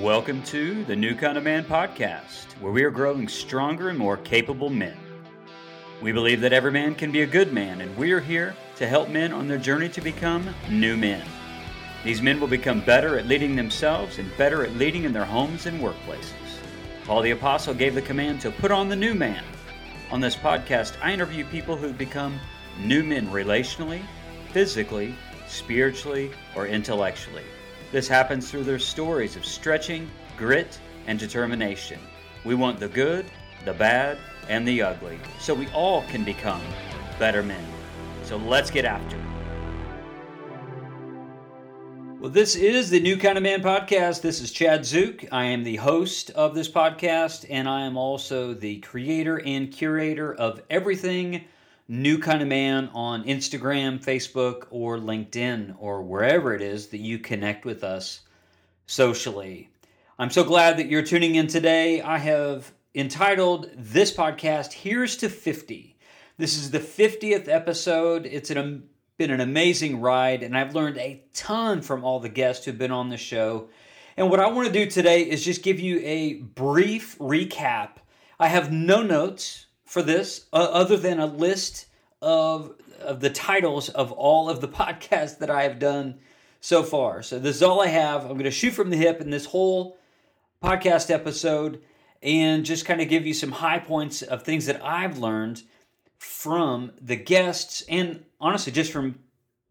Welcome to the New Kind of Man podcast, where we are growing stronger and more capable men. We believe that every man can be a good man, and we are here to help men on their journey to become new men. These men will become better at leading themselves and better at leading in their homes and workplaces. Paul the Apostle gave the command to put on the new man. On this podcast, I interview people who've become new men relationally, physically, spiritually, or intellectually. This happens through their stories of stretching, grit, and determination. We want the good, the bad, and the ugly, so we all can become better men. So let's get after it. Well, this is the New Kind of Man podcast. This is Chad Zook. I am the host of this podcast, and I am also the creator and curator of everything New Kind of Man on Instagram, Facebook, or LinkedIn, or wherever it is that you connect with us socially. I'm so glad that you're tuning in today. I have entitled this podcast, Here's to 50. This is the 50th episode. It's an, been an amazing ride, and I've learned a ton from all the guests who've been on the show. And what I want to do today is just give you a brief recap. I have no notes for this uh, other than a list of of the titles of all of the podcasts that I have done so far. So this is all I have. I'm going to shoot from the hip in this whole podcast episode and just kind of give you some high points of things that I've learned from the guests and honestly just from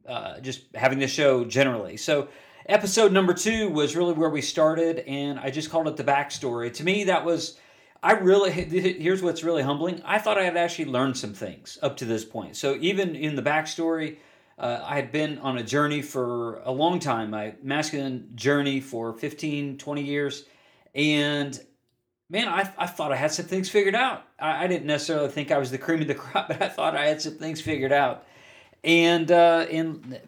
uh, just having the show generally. So episode number two was really where we started, and I just called it the backstory. To me, that was I really here's what's really humbling. I thought I had actually learned some things up to this point. So even in the backstory, uh, I had been on a journey for a long time, my masculine journey for 15, 20 years, and man, I, I thought I had some things figured out. I, I, didn't necessarily think I was the cream of the crop, but I thought I had some things figured out. And uh,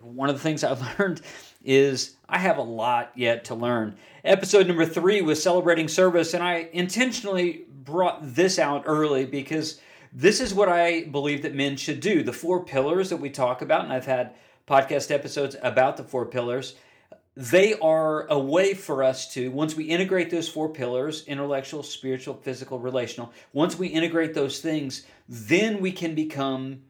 one of the things I've learned is I have a lot yet to learn. Episode number three was celebrating service, and I intentionally brought this out early because this is what I believe that men should do. The four pillars that we talk about, and I've had podcast episodes about the four pillars, they are a way for us to, once we integrate those four pillars intellectual, spiritual, physical, relational once we integrate those things, then we can become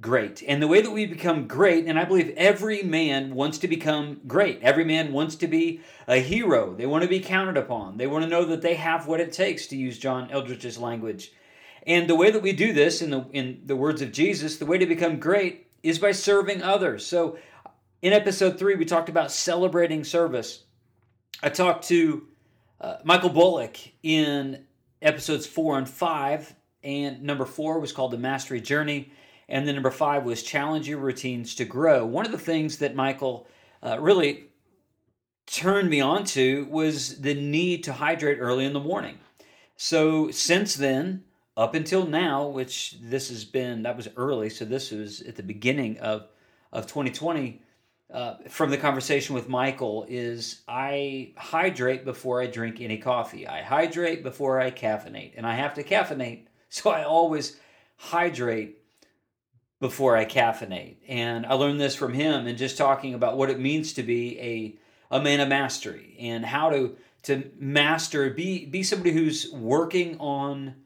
great. And the way that we become great, and I believe every man wants to become great. Every man wants to be a hero. They want to be counted upon. They want to know that they have what it takes to use John Eldredge's language. And the way that we do this in the in the words of Jesus, the way to become great is by serving others. So in episode 3 we talked about celebrating service. I talked to uh, Michael Bullock in episodes 4 and 5 and number 4 was called the mastery journey and then number five was challenge your routines to grow. One of the things that Michael uh, really turned me on to was the need to hydrate early in the morning. So since then, up until now, which this has been, that was early, so this was at the beginning of, of 2020. Uh, from the conversation with Michael is I hydrate before I drink any coffee. I hydrate before I caffeinate, and I have to caffeinate, so I always hydrate before I caffeinate. And I learned this from him and just talking about what it means to be a, a man of mastery and how to to master be be somebody who's working on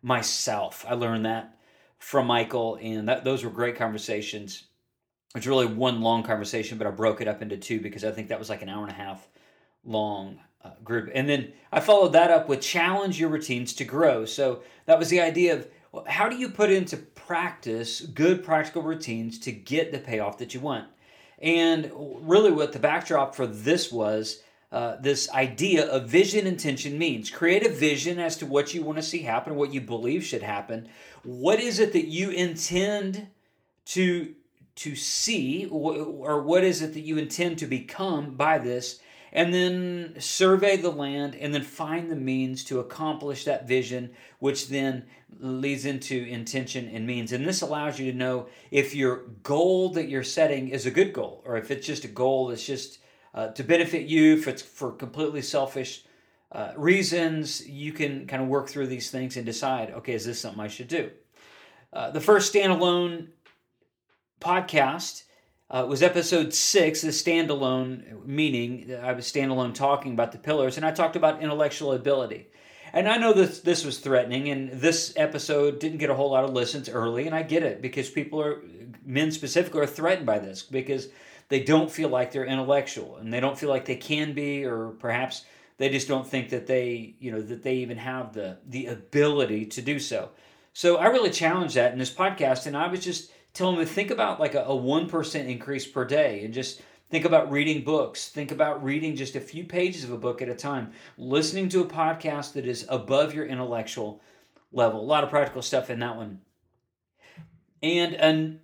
myself. I learned that from Michael and that those were great conversations. It's really one long conversation, but I broke it up into two because I think that was like an hour and a half long uh, group. And then I followed that up with challenge your routines to grow. So that was the idea of how do you put into practice good practical routines to get the payoff that you want. And really, what the backdrop for this was uh, this idea of vision intention means create a vision as to what you want to see happen, what you believe should happen. What is it that you intend to to see, or what is it that you intend to become by this? And then survey the land and then find the means to accomplish that vision which then leads into intention and means. And this allows you to know if your goal that you're setting is a good goal or if it's just a goal that's just uh, to benefit you if it's for completely selfish uh, reasons you can kind of work through these things and decide okay is this something i should do? Uh, the first standalone podcast uh, was episode six, the standalone meaning. I was standalone talking about the pillars, and I talked about intellectual ability. And I know that this was threatening, and this episode didn't get a whole lot of listens early, and I get it because people are, men specifically, are threatened by this because they don't feel like they're intellectual and they don't feel like they can be, or perhaps they just don't think that they, you know, that they even have the the ability to do so. So I really challenged that in this podcast, and I was just telling them to think about like a one percent increase per day, and just think about reading books. Think about reading just a few pages of a book at a time, listening to a podcast that is above your intellectual level. A lot of practical stuff in that one. And and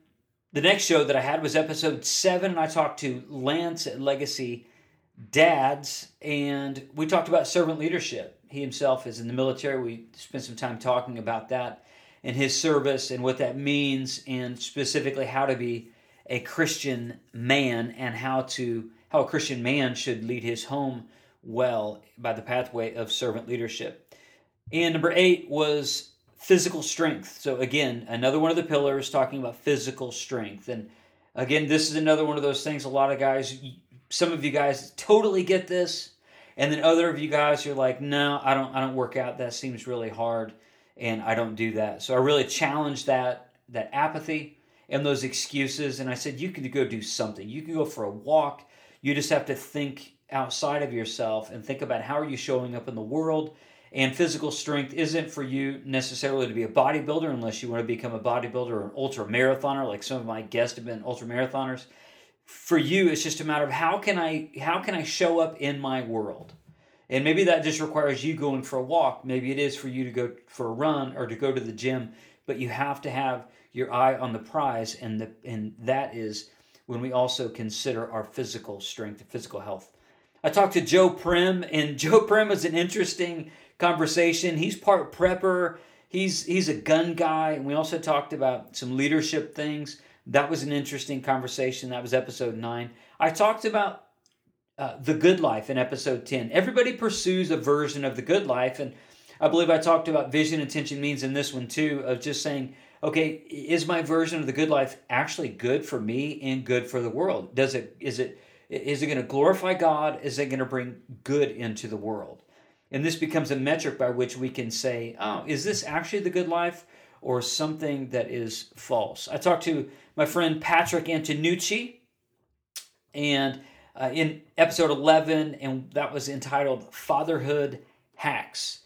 the next show that I had was episode seven, and I talked to Lance at Legacy dads, and we talked about servant leadership. He himself is in the military. We spent some time talking about that and his service and what that means, and specifically how to be a Christian man and how to how a Christian man should lead his home well by the pathway of servant leadership. And number eight was physical strength. So again, another one of the pillars talking about physical strength. And again, this is another one of those things. A lot of guys some of you guys totally get this and then other of you guys you're like no i don't i don't work out that seems really hard and i don't do that. So i really challenged that that apathy and those excuses and i said you can go do something. You can go for a walk. You just have to think outside of yourself and think about how are you showing up in the world and physical strength isn't for you necessarily to be a bodybuilder unless you want to become a bodybuilder or an ultra marathoner like some of my guests have been ultra marathoners. For you it's just a matter of how can i how can i show up in my world and maybe that just requires you going for a walk. Maybe it is for you to go for a run or to go to the gym but you have to have your eye on the prize and the and that is when we also consider our physical strength and physical health. I talked to joe prim and joe prim is an interesting conversation. He's part prepper. He's he's a gun guy and we also talked about some leadership things. That was an interesting conversation. That was episode nine. I talked about uh, the good life in episode 10. Everybody pursues a version of the good life. And I believe I talked about vision, intention, means in this one too, of just saying, okay, is my version of the good life actually good for me and good for the world? Does it, is it, is it going to glorify God? Is it going to bring good into the world? And this becomes a metric by which we can say, oh, is this actually the good life or something that is false? I talked to my friend Patrick Antonucci, and uh, in episode 11, and that was entitled Fatherhood Hacks.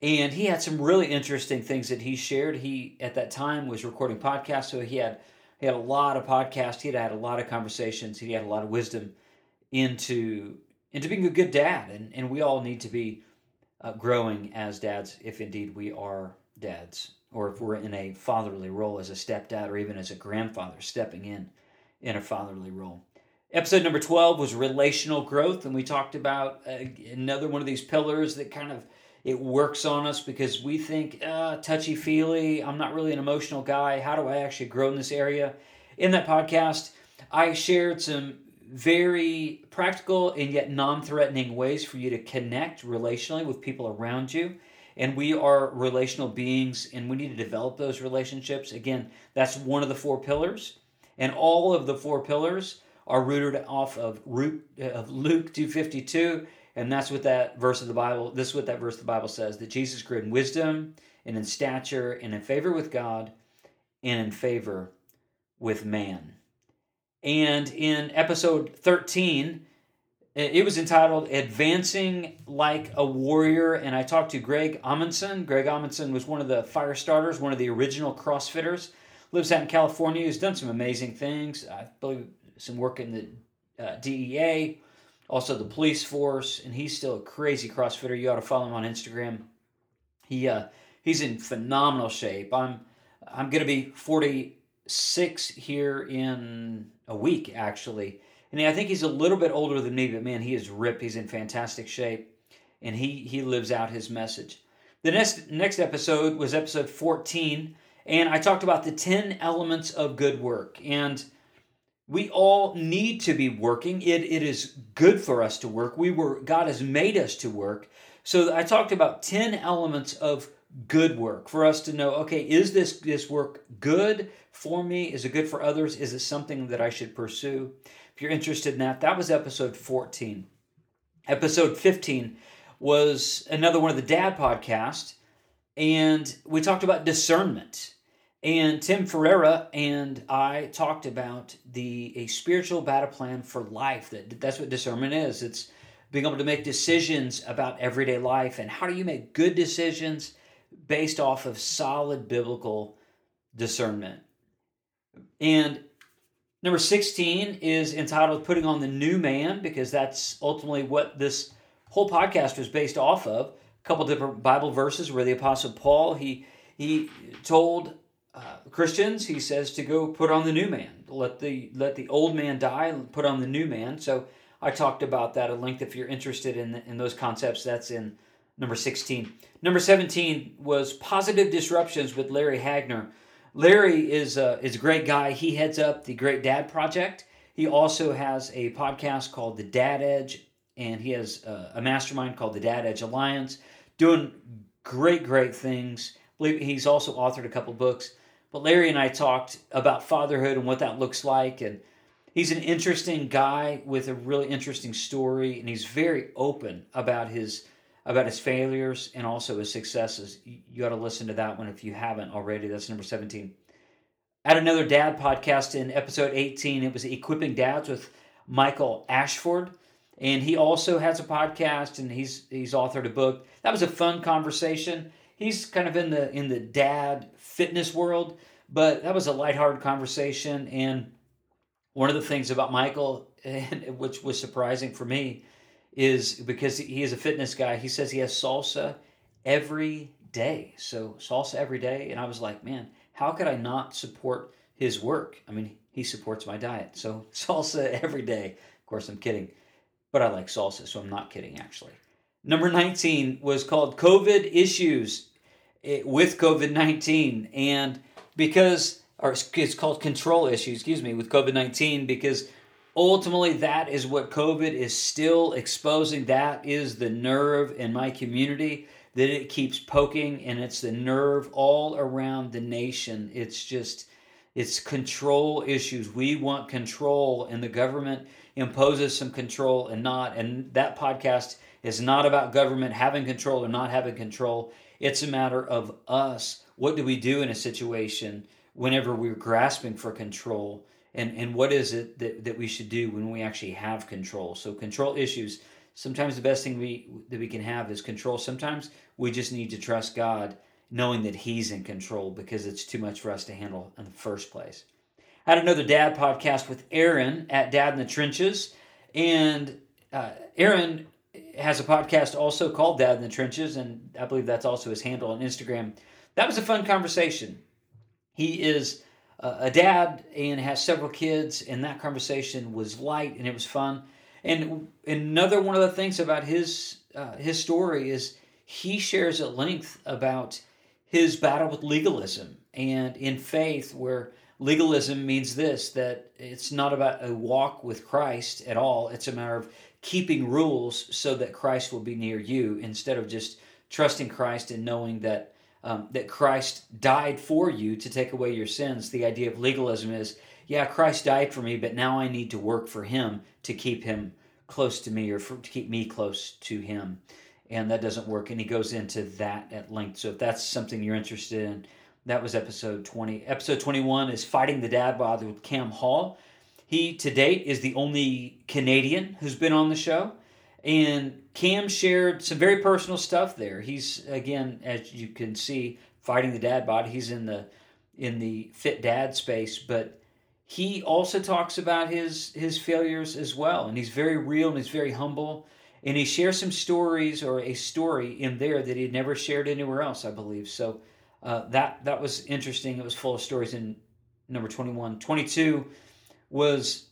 And he had some really interesting things that he shared. He, at that time, was recording podcasts, so he had he had a lot of podcasts. He had had a lot of conversations. He had a lot of wisdom into into being a good dad, and and we all need to be uh, growing as dads, if indeed we are dads or if we're in a fatherly role as a stepdad or even as a grandfather stepping in in a fatherly role. Episode number 12 was relational growth, and we talked about uh, another one of these pillars that kind of it works on us because we think uh, touchy feely. I'm not really an emotional guy. How do I actually grow in this area? In that podcast, I shared some very practical and yet non threatening ways for you to connect relationally with people around you and we are relational beings and we need to develop those relationships again that's one of the four pillars and all of the four pillars are rooted off of root of luke 252 and that's what that verse of the bible this is what that verse of the bible says that jesus grew in wisdom and in stature and in favor with god and in favor with man and in episode 13 it was entitled Advancing Like a Warrior, and I talked to Greg Amundson. Greg Amundson was one of the fire starters, one of the original CrossFitters. Lives out in California. He's done some amazing things. I believe some work in the uh, DEA, also the police force, and he's still a crazy CrossFitter. You ought to follow him on Instagram. He uh, he's in phenomenal shape. I'm I'm gonna be 46 here in a week actually and I think he's a little bit older than me, but man, he is ripped. He's in fantastic shape, and he he lives out his message. The next next episode was episode 14, and I talked about the 10 elements of good work. And we all need to be working. It it is good for us to work. We were God has made us to work. So I talked about 10 elements of good work, for us to know, okay, is this this work good for me? Is it good for others? Is it something that I should pursue? If you're interested in that, that was episode 14. Episode 15 was another one of the dad podcast and we talked about discernment. And Tim Ferreira and I talked about the a spiritual battle plan for life. That that's what discernment is. It's being able to make decisions about everyday life and how do you make good decisions based off of solid biblical discernment. And number 16 is entitled Putting on the New Man because that's ultimately what this whole podcast was based off of. A couple different Bible verses where the apostle Paul he he told uh, Christians he says to go put on the new man. Let the let the old man die and put on the new man. So I talked about that at length. If you're interested in in those concepts, that's in number 16. Number 17 was positive disruptions with Larry Hagner. Larry is a, is a great guy. He heads up the Great Dad Project. He also has a podcast called The Dad Edge, and he has a, a mastermind called the Dad Edge Alliance, doing great, great things. He's also authored a couple books. But Larry and I talked about fatherhood and what that looks like, and he's an interesting guy with a really interesting story and he's very open about his about his failures and also his successes. You got to listen to that one if you haven't already. That's number 17 at another dad podcast in episode 18 it was equipping dads with michael ashford and he also has a podcast and he's he's authored a book. That was a fun conversation. He's kind of in the in the dad fitness world but that was a lighthearted conversation and one of the things about Michael, which was surprising for me, is because he is a fitness guy. He says he has salsa every day. So salsa every day, and I was like, man, how could I not support his work? I mean, he supports my diet, so salsa every day. Of course, I'm kidding, but I like salsa, so I'm not kidding actually. Number 19 was called COVID issues eh, with COVID 19, and because or it's called control issues, excuse me, with COVID 19 because ultimately that is what COVID is still exposing. That is the nerve in my community that it keeps poking, and it's the nerve all around the nation. It's just, it's control issues. We want control, and the government imposes some control and not. And that podcast is not about government having control or not having control. It's a matter of us. What do we do in a situation? whenever we're grasping for control and, and what is it that, that we should do when we actually have control so control issues sometimes the best thing we that we can have is control sometimes we just need to trust god knowing that he's in control because it's too much for us to handle in the first place i had another dad podcast with aaron at dad in the trenches and uh, aaron has a podcast also called dad in the trenches and i believe that's also his handle on instagram that was a fun conversation he is a dad and has several kids, and that conversation was light and it was fun. And another one of the things about his uh, his story is he shares at length about his battle with legalism and in faith, where legalism means this that it's not about a walk with Christ at all. It's a matter of keeping rules so that Christ will be near you instead of just trusting Christ and knowing that um, that Christ died for you to take away your sins. The idea of legalism is, yeah, Christ died for me, but now I need to work for Him to keep Him close to me or for, to keep me close to Him. And that doesn't work. And he goes into that at length. So if that's something you're interested in, that was episode 20. Episode 21 is Fighting the Dad Bod with Cam Hall. He, to date, is the only Canadian who's been on the show. And Cam shared some very personal stuff there. He's again, as you can see, fighting the dad bod. He's in the in the fit dad space, but he also talks about his his failures as well, and he's very real and he's very humble. And he shares some stories or a story in there that he had never shared anywhere else, I believe. So uh, that that was interesting. It was full of stories in number 21. 22 was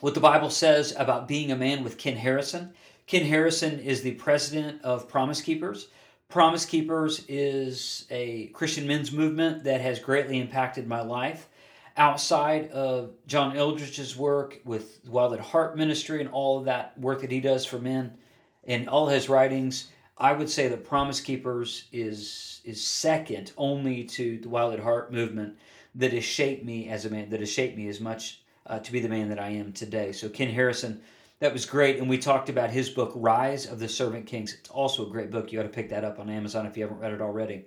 what the Bible says about being a man with Ken Harrison. Ken Harrison is the president of Promise Keepers. Promise Keepers is a Christian men's movement that has greatly impacted my life. Outside of John Eldredge's work with Wild at Heart Ministry and all of that work that he does for men and all his writings, I would say that Promise Keepers is is second only to the Wild at Heart movement that has shaped me as a man, that has shaped me as much uh, to be the man that I am today. So Ken Harrison, that was great, and we talked about his book Rise of the Servant Kings. It's also a great book. You ought to pick that up on Amazon if you haven't read it already.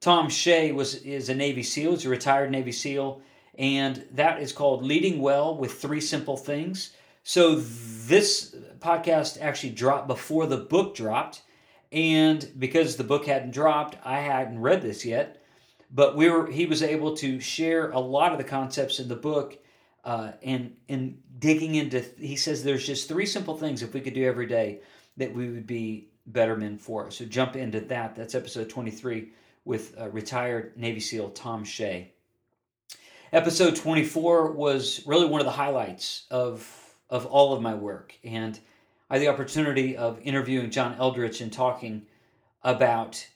Thom Shea was is a Navy SEAL. He's a retired Navy SEAL, and that is called Leading Well with Three Simple Things. So this podcast actually dropped before the book dropped, and because the book hadn't dropped, I hadn't read this yet. But we were he was able to share a lot of the concepts in the book, uh, and in digging into. He says there's just three simple things if we could do every day that we would be better men for. So jump into that. That's episode 23 with uh, retired Navy SEAL Thom Shea. Episode 24 was really one of the highlights of of all of my work, and I had the opportunity of interviewing John Eldredge and talking about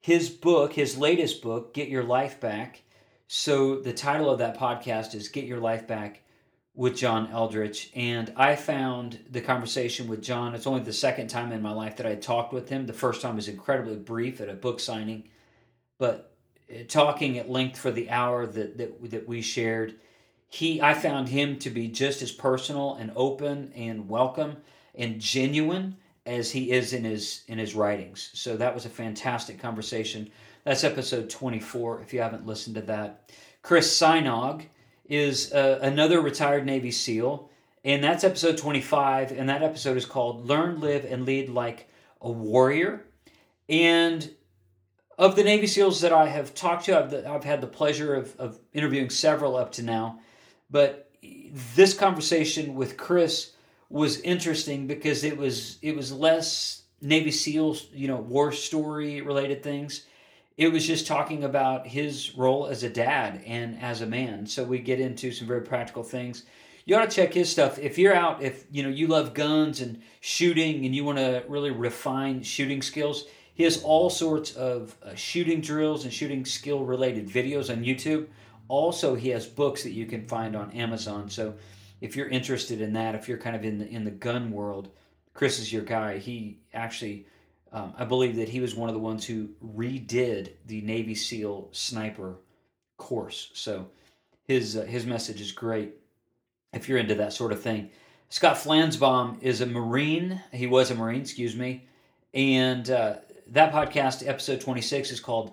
his book, his latest book, Get Your Life Back. So the title of that podcast is Get Your Life Back with John Eldredge. And I found the conversation with John, it's only the second time in my life that I talked with him. The first time was incredibly brief at a book signing but uh, talking at length for the hour that, that, that we shared, he I found him to be just as personal and open and welcome and genuine as he is in his in his writings. So that was a fantastic conversation. That's episode 24 if you haven't listened to that. Chris Sajnog is uh, another retired Navy SEAL, and that's episode 25 and that episode is called Learn, Live and Lead Like a Warrior. And of the Navy SEALs that I have talked to, I've, I've had the pleasure of, of interviewing several up to now. But this conversation with Chris was interesting because it was it was less Navy SEALs, you know, war story related things. It was just talking about his role as a dad and as a man. So we get into some very practical things. You ought to check his stuff. If you're out, if you know you love guns and shooting and you want to really refine shooting skills, he has all sorts of uh, shooting drills and shooting skill related videos on YouTube. Also, he has books that you can find on Amazon. So, if you're interested in that, if you're kind of in the in the gun world, Chris is your guy. He actually, um, I believe that he was one of the ones who redid the Navy SEAL sniper course. So, his uh, his message is great if you're into that sort of thing. Scott Flansbaum is a Marine. He was a Marine, excuse me, and uh, that podcast, episode 26, is called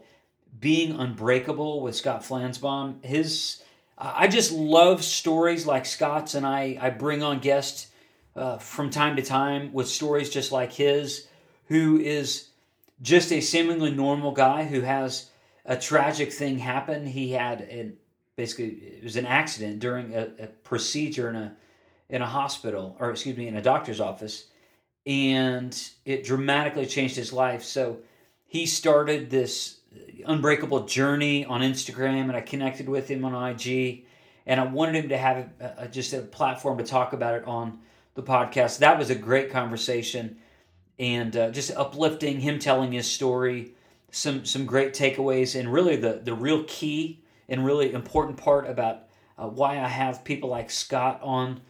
Being Unbreakable with Scott Flansbaum. His, I just love stories like Scott's, and I, I bring on guests uh, from time to time with stories just like his, who is just a seemingly normal guy who has a tragic thing happen. He had a, basically it was an accident during a, a procedure in a in a hospital, or excuse me, in a doctor's office and it dramatically changed his life. So he started this unbreakable journey on Instagram, and I connected with him on IG, and I wanted him to have a, a, just a platform to talk about it on the podcast. That was a great conversation, and uh, just uplifting him telling his story, some some great takeaways, and really the the real key and really important part about uh, why I have people like Scott on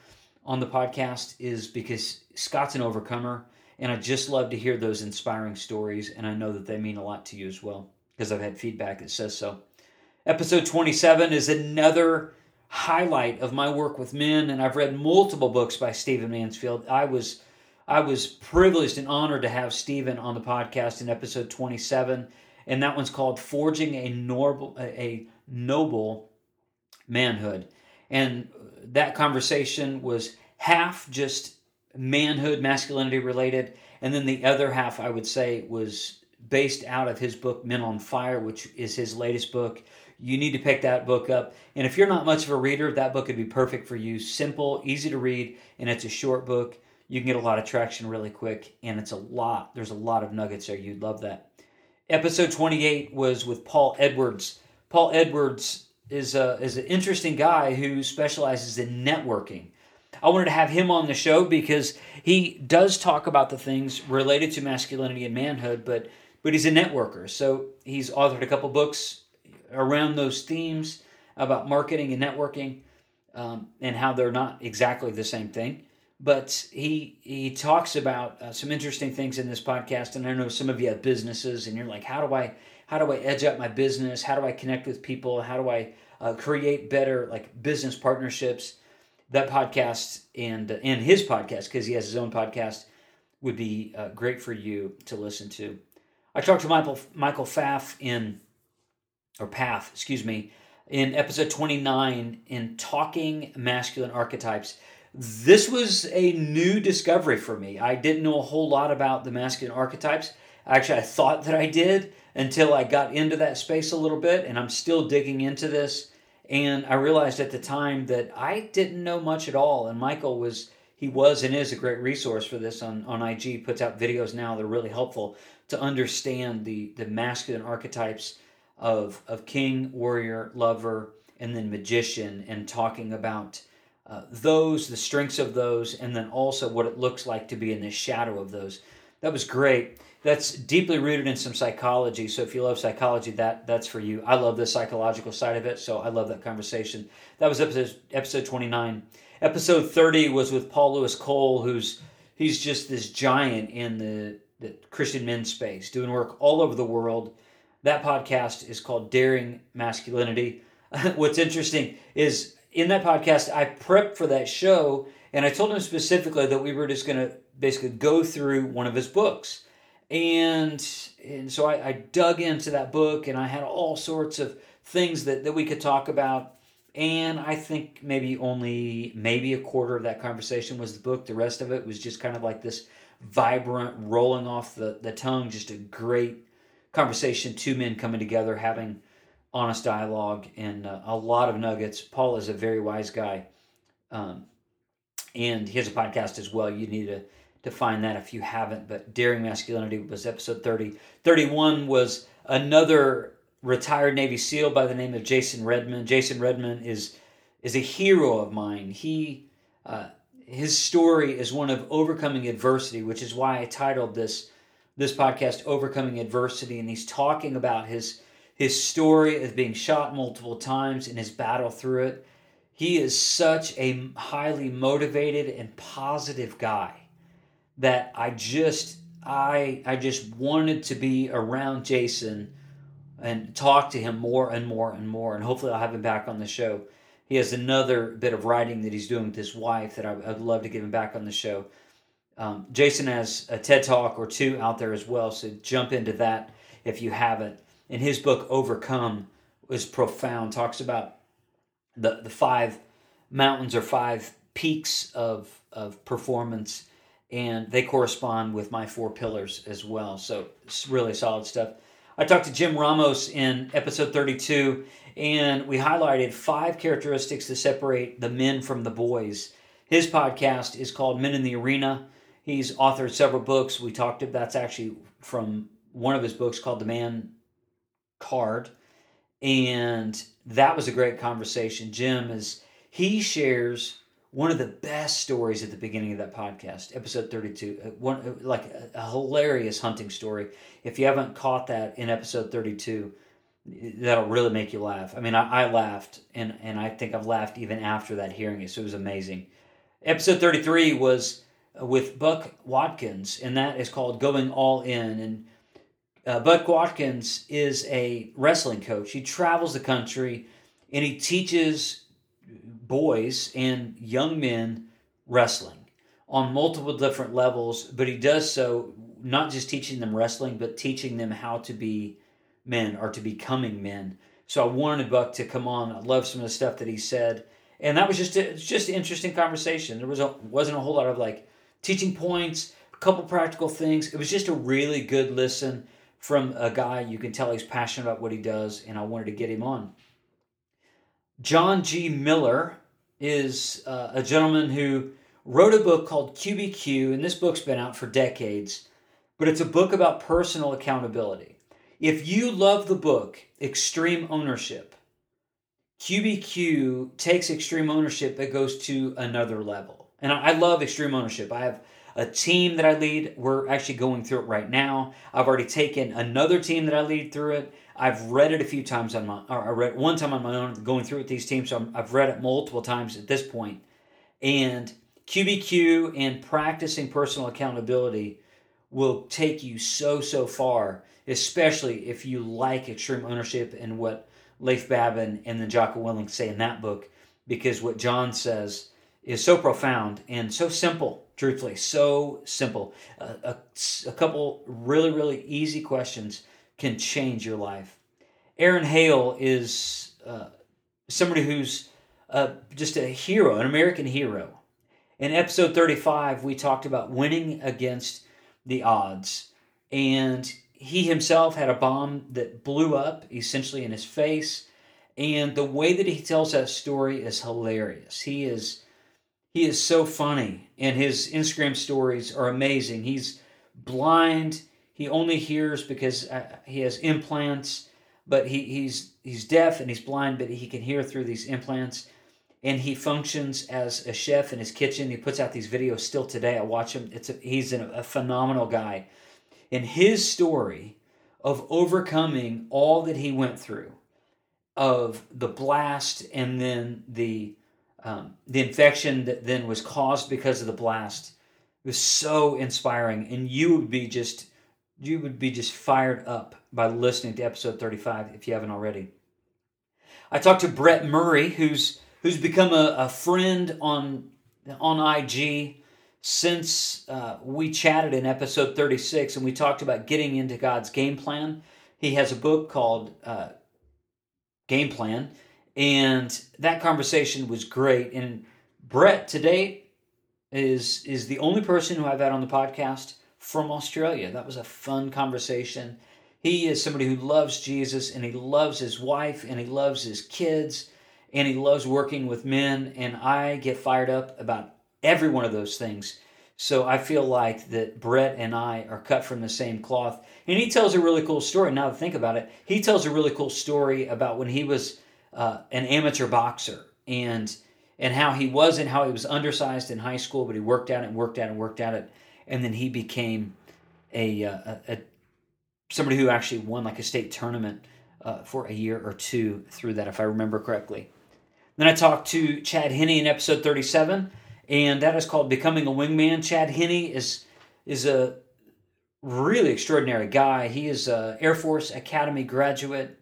on the podcast is because Scott's an overcomer, and I just love to hear those inspiring stories, and I know that they mean a lot to you as well because I've had feedback that says so. Episode 27 is another highlight of my work with men, and I've read multiple books by Stephen Mansfield. I was I was privileged and honored to have Stephen on the podcast in episode 27, and that one's called "Forging a Noble a Noble Manhood." And that conversation was half just manhood, masculinity related, and then the other half, I would say, was based out of his book Men on Fire, which is his latest book. You need to pick that book up. And if you're not much of a reader, that book would be perfect for you. Simple, easy to read, and it's a short book. You can get a lot of traction really quick, and it's a lot. There's a lot of nuggets there. You'd love that. Episode 28 was with Paul Edwards. Paul Edwards is a, is an interesting guy who specializes in networking. I wanted to have him on the show because he does talk about the things related to masculinity and manhood, but but he's a networker. So he's authored a couple books around those themes about marketing and networking um, and how they're not exactly the same thing. But he he talks about uh, some interesting things in this podcast. And I know some of you have businesses, and you're like, how do I how do I edge up my business? How do I connect with people? How do I uh, create better like business partnerships? That podcast and and his podcast because he has his own podcast would be uh, great for you to listen to. I talked to Michael Michael Pfaff in or Path, excuse me, in episode 29 in talking masculine archetypes. This was a new discovery for me. I didn't know a whole lot about the masculine archetypes. Actually, I thought that I did until I got into that space a little bit, and I'm still digging into this. And I realized at the time that I didn't know much at all. And Michael was, he was and is a great resource for this on, on IG, puts out videos now that are really helpful to understand the, the masculine archetypes of, of king, warrior, lover, and then magician, and talking about uh, those, the strengths of those, and then also what it looks like to be in the shadow of those. That was great. That's deeply rooted in some psychology. So if you love psychology, that that's for you. I love the psychological side of it, so I love that conversation. That was episode episode 29. Episode 30 was with Paul Louis Cole, who's he's just this giant in the, the Christian men's space, doing work all over the world. That podcast is called Daring Masculinity. What's interesting is in that podcast, I prepped for that show and I told him specifically that we were just going to basically go through one of his books. And, and so I, I, dug into that book and I had all sorts of things that, that we could talk about. And I think maybe only maybe a quarter of that conversation was the book. The rest of it was just kind of like this vibrant, rolling off the, the tongue, just a great conversation, two men coming together, having honest dialogue and uh, a lot of nuggets. Paul is a very wise guy. Um, and he has a podcast as well. You need to, to find that if you haven't. But Daring Masculinity was episode 30. 31 was another retired Navy SEAL by the name of Jason Redman. Jason Redman is is a hero of mine. He uh, his story is one of overcoming adversity, which is why I titled this this podcast "Overcoming Adversity." And he's talking about his his story of being shot multiple times and his battle through it. He is such a highly motivated and positive guy that I just I I just wanted to be around Jason and talk to him more and more and more and hopefully I'll have him back on the show. He has another bit of writing that he's doing with his wife that I, would love to get him back on the show. Um, Jason has a TED Talk or two out there as well, so jump into that if you haven't in his book Overcome is profound. Talks about the the five mountains or five peaks of of performance, and they correspond with my four pillars as well. So it's really solid stuff. I talked to Jim Ramos in episode 32, and we highlighted five characteristics that separate the men from the boys. His podcast is called Men in the Arena. He's authored several books. We talked about that's actually from one of his books called The Man card and that was a great conversation. Jim is he shares one of the best stories at the beginning of that podcast episode 32 uh, one uh, like a, a hilarious hunting story. If you haven't caught that in episode 32 that'll really make you laugh. I mean i, I laughed and, and i think i've laughed even after that hearing. It so it was amazing. Episode 33 was with buck watkins and that is called going all in and uh, Buck Watkins is a wrestling coach. He travels the country and he teaches boys and young men wrestling on multiple different levels, but he does so not just teaching them wrestling, but teaching them how to be men or to becoming men. So I wanted Buck to come on. I love some of the stuff that he said, and that was just a, just an interesting conversation. There was a, wasn't a whole lot of like teaching points, a couple practical things. It was just a really good listen from a guy you can tell he's passionate about what he does, and I wanted to get him on. John G. Miller is uh, a gentleman who wrote a book called QBQ, and this book's been out for decades, but it's a book about personal accountability. If you love the book, Extreme Ownership, QBQ takes extreme ownership, it goes to another level. And I love extreme ownership. I have a team that I lead. We're actually going through it right now. I've already taken another team that I lead through it. I've read it a few times on my, I read one time on my own, going through with these teams. So i have read it multiple times at this point. and QBQ and practicing personal accountability will take you so, so far, especially if you like extreme ownership and what Leif Babin and then Jocko Willink say in that book, because what John says is so profound and so simple, truthfully, so simple. Uh, a, a couple really, really easy questions can change your life. Aaron Hale is uh, somebody who's uh, just a hero, an American hero. In episode 35, we talked about winning against the odds. And he himself had a bomb that blew up essentially in his face. And the way that he tells that story is hilarious. He is he is so funny and his Instagram stories are amazing. He's blind. He only hears because uh, he has implants, but he, he's he's deaf and he's blind, but he can hear through these implants and he functions as a chef in his kitchen. He puts out these videos still today. I watch him. It's a, he's a, a phenomenal guy. And his story of overcoming all that he went through, of the blast and then the um, the infection that then was caused because of the blast, was so inspiring. And you would be just you would be just fired up by listening to episode 35 if you haven't already. I talked to Brett Murray, who's who's become a, a friend on on IG since uh, we chatted in episode 36 and we talked about getting into God's game plan. He has a book called uh, Game Plan, and that conversation was great. And Brett today is is the only person who I've had on the podcast from Australia. That was a fun conversation. He is somebody who loves Jesus and he loves his wife and he loves his kids and he loves working with men and I get fired up about every one of those things. So I feel like that Brett and I are cut from the same cloth. And he tells a really cool story. Now to think about it, he tells a really cool story about when he was uh, an amateur boxer and and how he was and how he was undersized in high school, but he worked at it and worked at it and worked at it, and then he became a, uh, a, a somebody who actually won like a state tournament uh, for a year or two through that, if I remember correctly. Then I talked to Chad Hennings in episode 37, and that is called Becoming a Wingman. Chad Hennings is is a really extraordinary guy. He is a Air Force Academy graduate.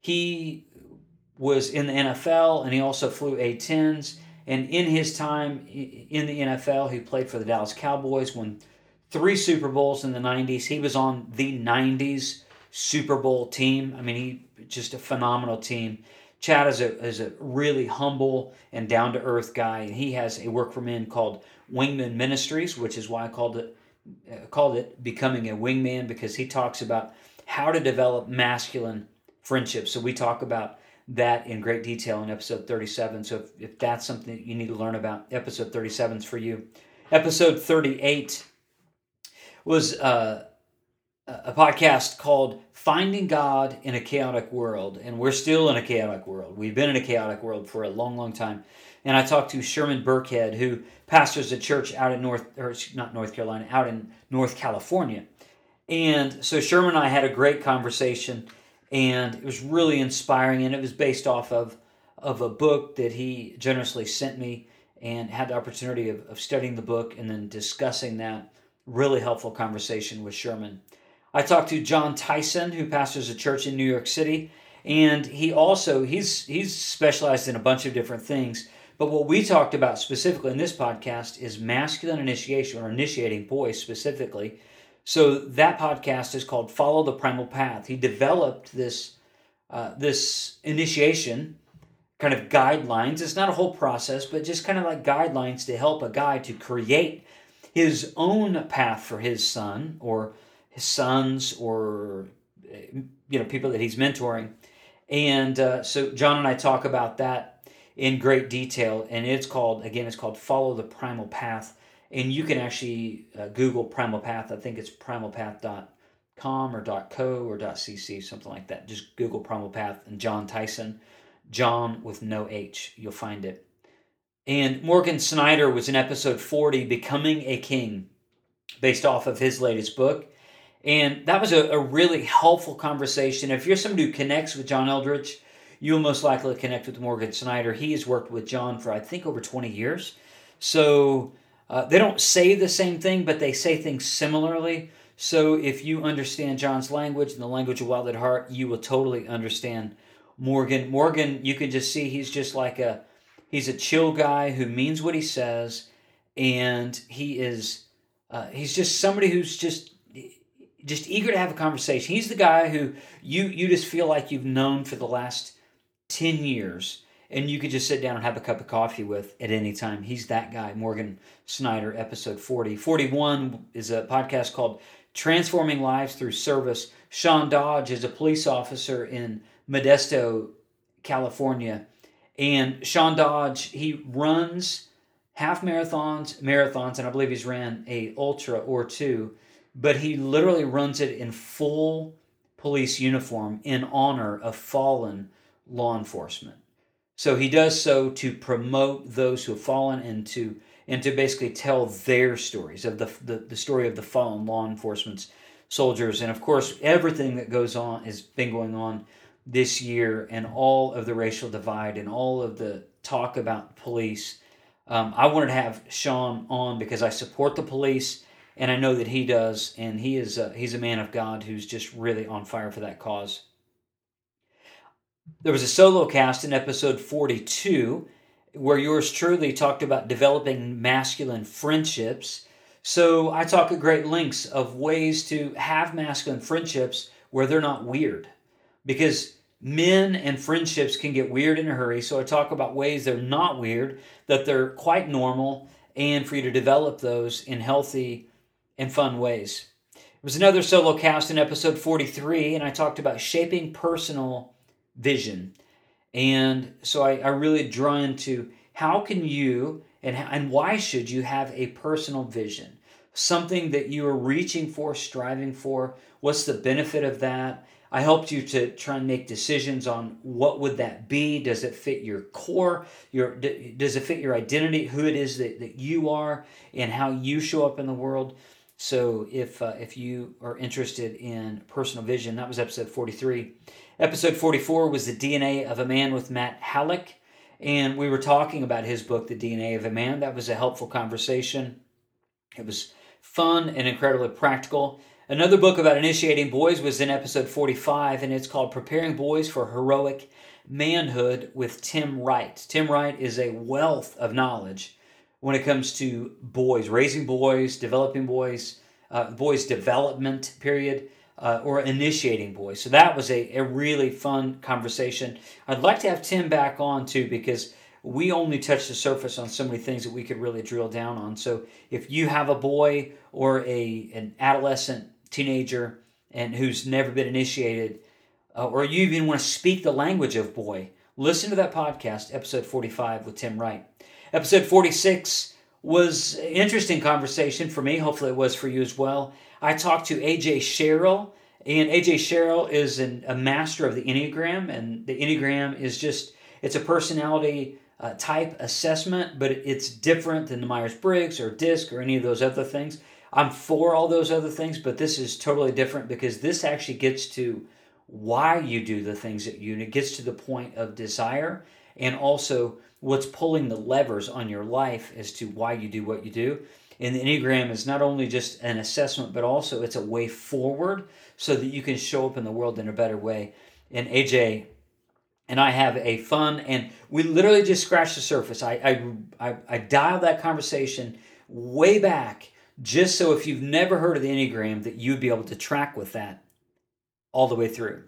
He was in the NFL and he also flew A-10s. And in his time in the NFL, he played for the Dallas Cowboys, won three Super Bowls in the 90s. He was on the 90s Super Bowl team. I mean, he just a phenomenal team. Chad is a, is a really humble and down to earth guy, and he has a work for men called Wingman Ministries, which is why I called it uh, called it becoming a wingman because he talks about how to develop masculine friendships. So we talk about that in great detail in episode 37. So if, if that's something that you need to learn about, episode 37 is for you. Episode 38 was uh, a podcast called Finding God in a Chaotic World. And we're still in a chaotic world. We've been in a chaotic world for a long, long time. And I talked to Sherman Burkhead, who pastors a church out in North, or not North Carolina, out in North California. And so Sherman and I had a great conversation, and it was really inspiring. And it was based off of, of a book that he generously sent me and had the opportunity of, of studying the book and then discussing that. Really helpful conversation with Sherman. I talked to John Tyson, who pastors a church in New York City, and he also he's he's specialized in a bunch of different things. But what we talked about specifically in this podcast is masculine initiation or initiating boys specifically. So that podcast is called "Follow the Primal Path." He developed this uh, this initiation kind of guidelines. It's not a whole process, but just kind of like guidelines to help a guy to create his own path for his son or his sons or you know people that he's mentoring and uh, so john and i talk about that in great detail and it's called again it's called follow the primal path and you can actually uh, google primal path i think it's primalpath.com or .co or .cc something like that just google primal path and John tyson john with no h you'll find it and morgan snyder was in episode 40 becoming a king based off of his latest book and that was a, a really helpful conversation. If you're somebody who connects with John Eldredge, you'll most likely connect with Morgan Snyder. He has worked with John for, I think, over 20 years. So uh, they don't say the same thing, but they say things similarly. So if you understand John's language and the language of Wild at Heart, you will totally understand Morgan. Morgan, you can just see he's just like a he's a chill guy who means what he says, and he is uh, he's just somebody who's just just eager to have a conversation. He's the guy who you you just feel like you've known for the last ten years and you could just sit down and have a cup of coffee with at any time. He's that guy, Morgan Snyder, episode 40. 41 is a podcast called Transforming Lives Through Service. Sean Dodge is a police officer in Modesto, California. And Sean Dodge, he runs half marathons, marathons, and I believe he's ran a ultra or two, but he literally runs it in full police uniform in honor of fallen law enforcement. So he does so to promote those who have fallen and to and to basically tell their stories of the, the, the story of the fallen law enforcement soldiers. And of course, everything that goes on has been going on this year and all of the racial divide and all of the talk about police. Um, I wanted to have Sean on because I support the police and I know that he does, and he is a, he's a man of God who's just really on fire for that cause. There was a solo cast in episode 42 where yours truly talked about developing masculine friendships. So I talk at great lengths of ways to have masculine friendships where they're not weird. Because men and friendships can get weird in a hurry. So I talk about ways they're not weird, that they're quite normal, and for you to develop those in healthy and fun ways. It was another solo cast in episode 43, and I talked about shaping personal vision. And so I, I really draw into how can you and, and why should you have a personal vision? Something that you are reaching for, striving for. What's the benefit of that? I helped you to try and make decisions on what would that be. Does it fit your core? Your does it fit your identity? Who it is that, that you are and how you show up in the world. So if uh, if you are interested in personal vision, that was episode forty three. Episode 44 was The DNA of a Man with Matt Halleck, and we were talking about his book, The DNA of a Man. That was a helpful conversation. It was fun and incredibly practical. Another book about initiating boys was in episode 45, and it's called Preparing Boys for Heroic Manhood with Tim Wright. Tim Wright is a wealth of knowledge when it comes to boys, raising boys, developing boys, uh, boys' development period uh, or initiating boys. So that was a, a really fun conversation. I'd like to have Tim back on too because we only touched the surface on so many things that we could really drill down on. So if you have a boy or a an adolescent teenager and who's never been initiated, uh, or you even want to speak the language of boy, listen to that podcast, episode 45 with Tim Wright. Episode 46 was interesting conversation for me. Hopefully, it was for you as well. I talked to AJ Sherrill, and AJ Sherrill is an, a master of the Enneagram, and the Enneagram is just it's a personality uh, type assessment, but it's different than the Myers Briggs or DISC or any of those other things. I'm for all those other things, but this is totally different because this actually gets to why you do the things that you and it gets to the point of desire and also what's pulling the levers on your life as to why you do what you do. And the Enneagram is not only just an assessment, but also it's a way forward so that you can show up in the world in a better way. And AJ and I have a fun, and we literally just scratched the surface. I, I, I, I dialed that conversation way back just so if you've never heard of the Enneagram, that you'd be able to track with that all the way through.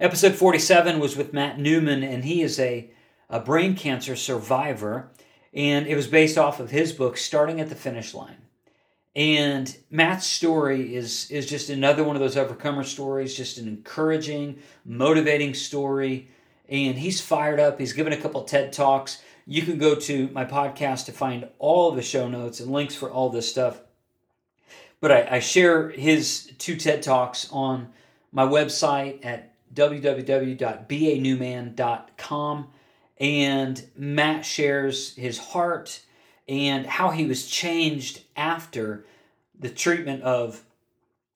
Episode 47 was with Matt Newman, and he is a, a brain cancer survivor and it was based off of his book starting at the finish line. And matt's story is is just another one of those overcomer stories just an encouraging motivating story. And he's fired up. He's given a couple ted talks. You can go to my podcast to find all the show notes and links for all this stuff. But I, I share his two ted talks on my website at www.banewman.com and Matt shares his heart and how he was changed after the treatment of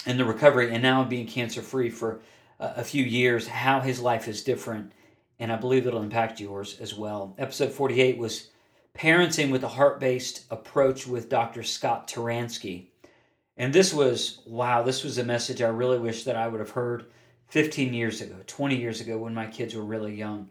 and the recovery and now being cancer free for uh, a few years, how his life is different. And I believe it'll impact yours as well. Episode 48 was Parenting with a Heart Based Approach with Dr. Scott Turansky. And this was, wow, this was a message I really wish that I would have heard 15 years ago, 20 years ago when my kids were really young.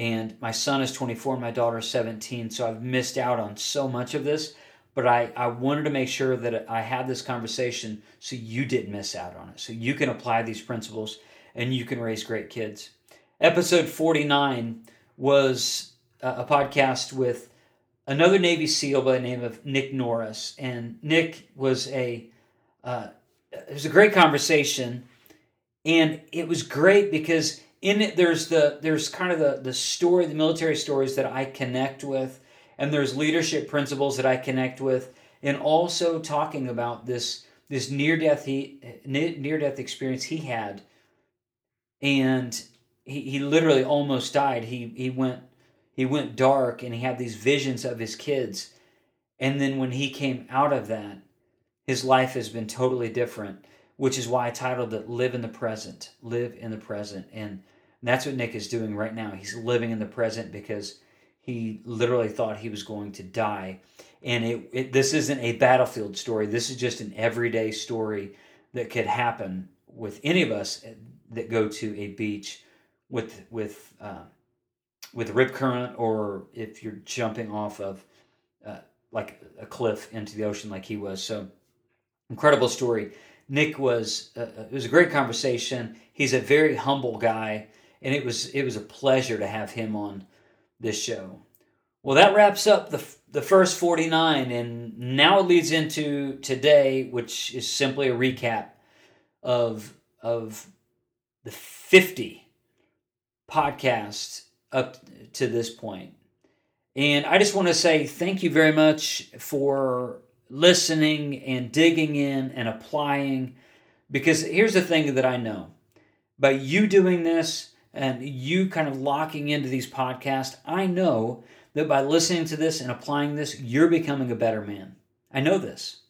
And my son is 24, my daughter is 17, so I've missed out on so much of this. But I, I wanted to make sure that I had this conversation so you didn't miss out on it, so you can apply these principles and you can raise great kids. Episode 49 was a podcast with another Navy SEAL by the name of Nick Norris. And Nick was a, uh, it was a great conversation. And it was great because in it there's the there's kind of the the story the military stories that i connect with and there's leadership principles that i connect with and also talking about this this near death he near death experience he had. And he, he literally almost died. He he went he went dark and he had these visions of his kids. And then when he came out of that his life has been totally different which is why i titled it live in the present live in the present. And that's what nick is doing right now. He's living in the present because he literally thought he was going to die. And it, it this isn't a battlefield story. This is just an everyday story that could happen with any of us that go to a beach with with uh, with rip current or if you're jumping off of uh, like a cliff into the ocean like he was. So incredible story. Nick was uh, it was a great conversation. He's a very humble guy and it was it was a pleasure to have him on this show well that wraps up the the first 49 and now it leads into today which is simply a recap of of the 50 podcasts up to this point. And I just want to say thank you very much for listening and digging in and applying. Because here's the thing that I know by you doing this and you kind of locking into these podcasts, I know that by listening to this and applying this, you're becoming a better man. I know this.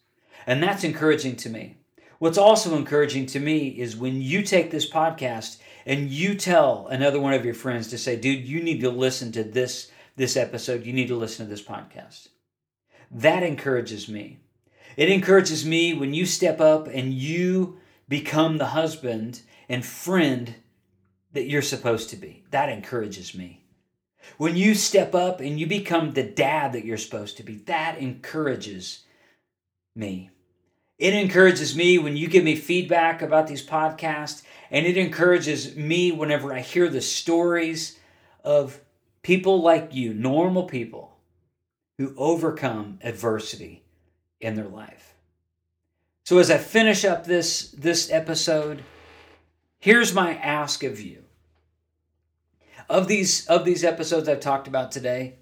And that's encouraging to me. What's also encouraging to me is when you take this podcast and you tell another one of your friends to say, dude, you need to listen to this this episode, you need to listen to this podcast. That encourages me. It encourages me when you step up and you become the husband and friend that you're supposed to be. That encourages me. When you step up and you become the dad that you're supposed to be, that encourages me. It encourages me when you give me feedback about these podcasts, and it encourages me whenever I hear the stories of people like you, normal people, who overcome adversity in their life. So as I finish up this, this episode, here's my ask of you. Of these, of these episodes I've talked about today,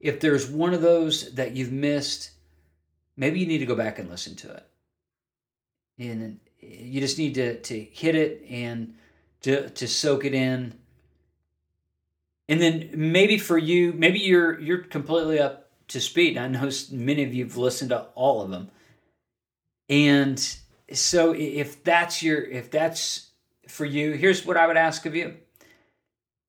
if there's one of those that you've missed, maybe you need to go back and listen to it. And you just need to to hit it and to to soak it in. And then maybe for you maybe you're you're completely up to speed. I know many of you've listened to all of them. And so if that's your if that's for you here's what i would ask of you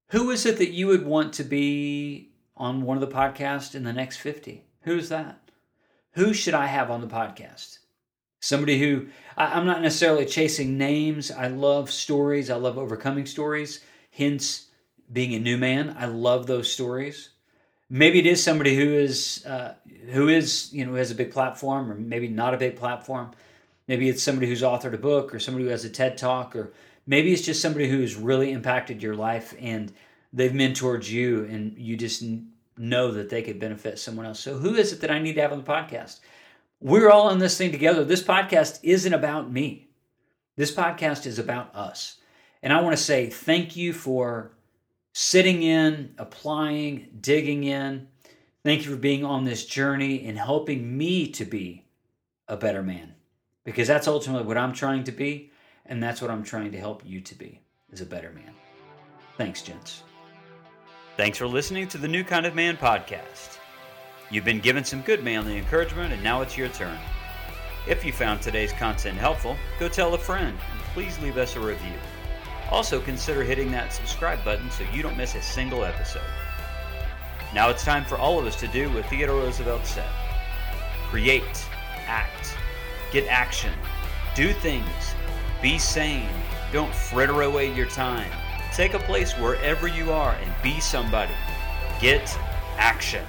who is it that you would want to be on one of the podcasts in the next 50 who's that who should i have on the podcast Somebody who I'm not necessarily chasing names. I love stories. I love overcoming stories. Hence, being a new man. I love those stories. Maybe it is somebody who is uh, who is you know has a big platform, or maybe not a big platform. Maybe it's somebody who's authored a book, or somebody who has a TED talk, or maybe it's just somebody who's really impacted your life and they've mentored you, and you just know that they could benefit someone else. So, who is it that I need to have on the podcast? We're all in this thing together. This podcast isn't about me. This podcast is about us. And I want to say thank you for sitting in, applying, digging in. Thank you for being on this journey and helping me to be a better man. Because that's ultimately what I'm trying to be, and that's what I'm trying to help you to be, is a better man. Thanks, gents. Thanks for listening to the New Kind of Man podcast. You've been given some good manly encouragement, and now it's your turn. If you found today's content helpful, go tell a friend, and please leave us a review. Also, consider hitting that subscribe button so you don't miss a single episode. Now it's time for all of us to do what Theodore Roosevelt said create, act, get action, do things, be sane, don't fritter away your time. Take a place wherever you are and be somebody. Get action.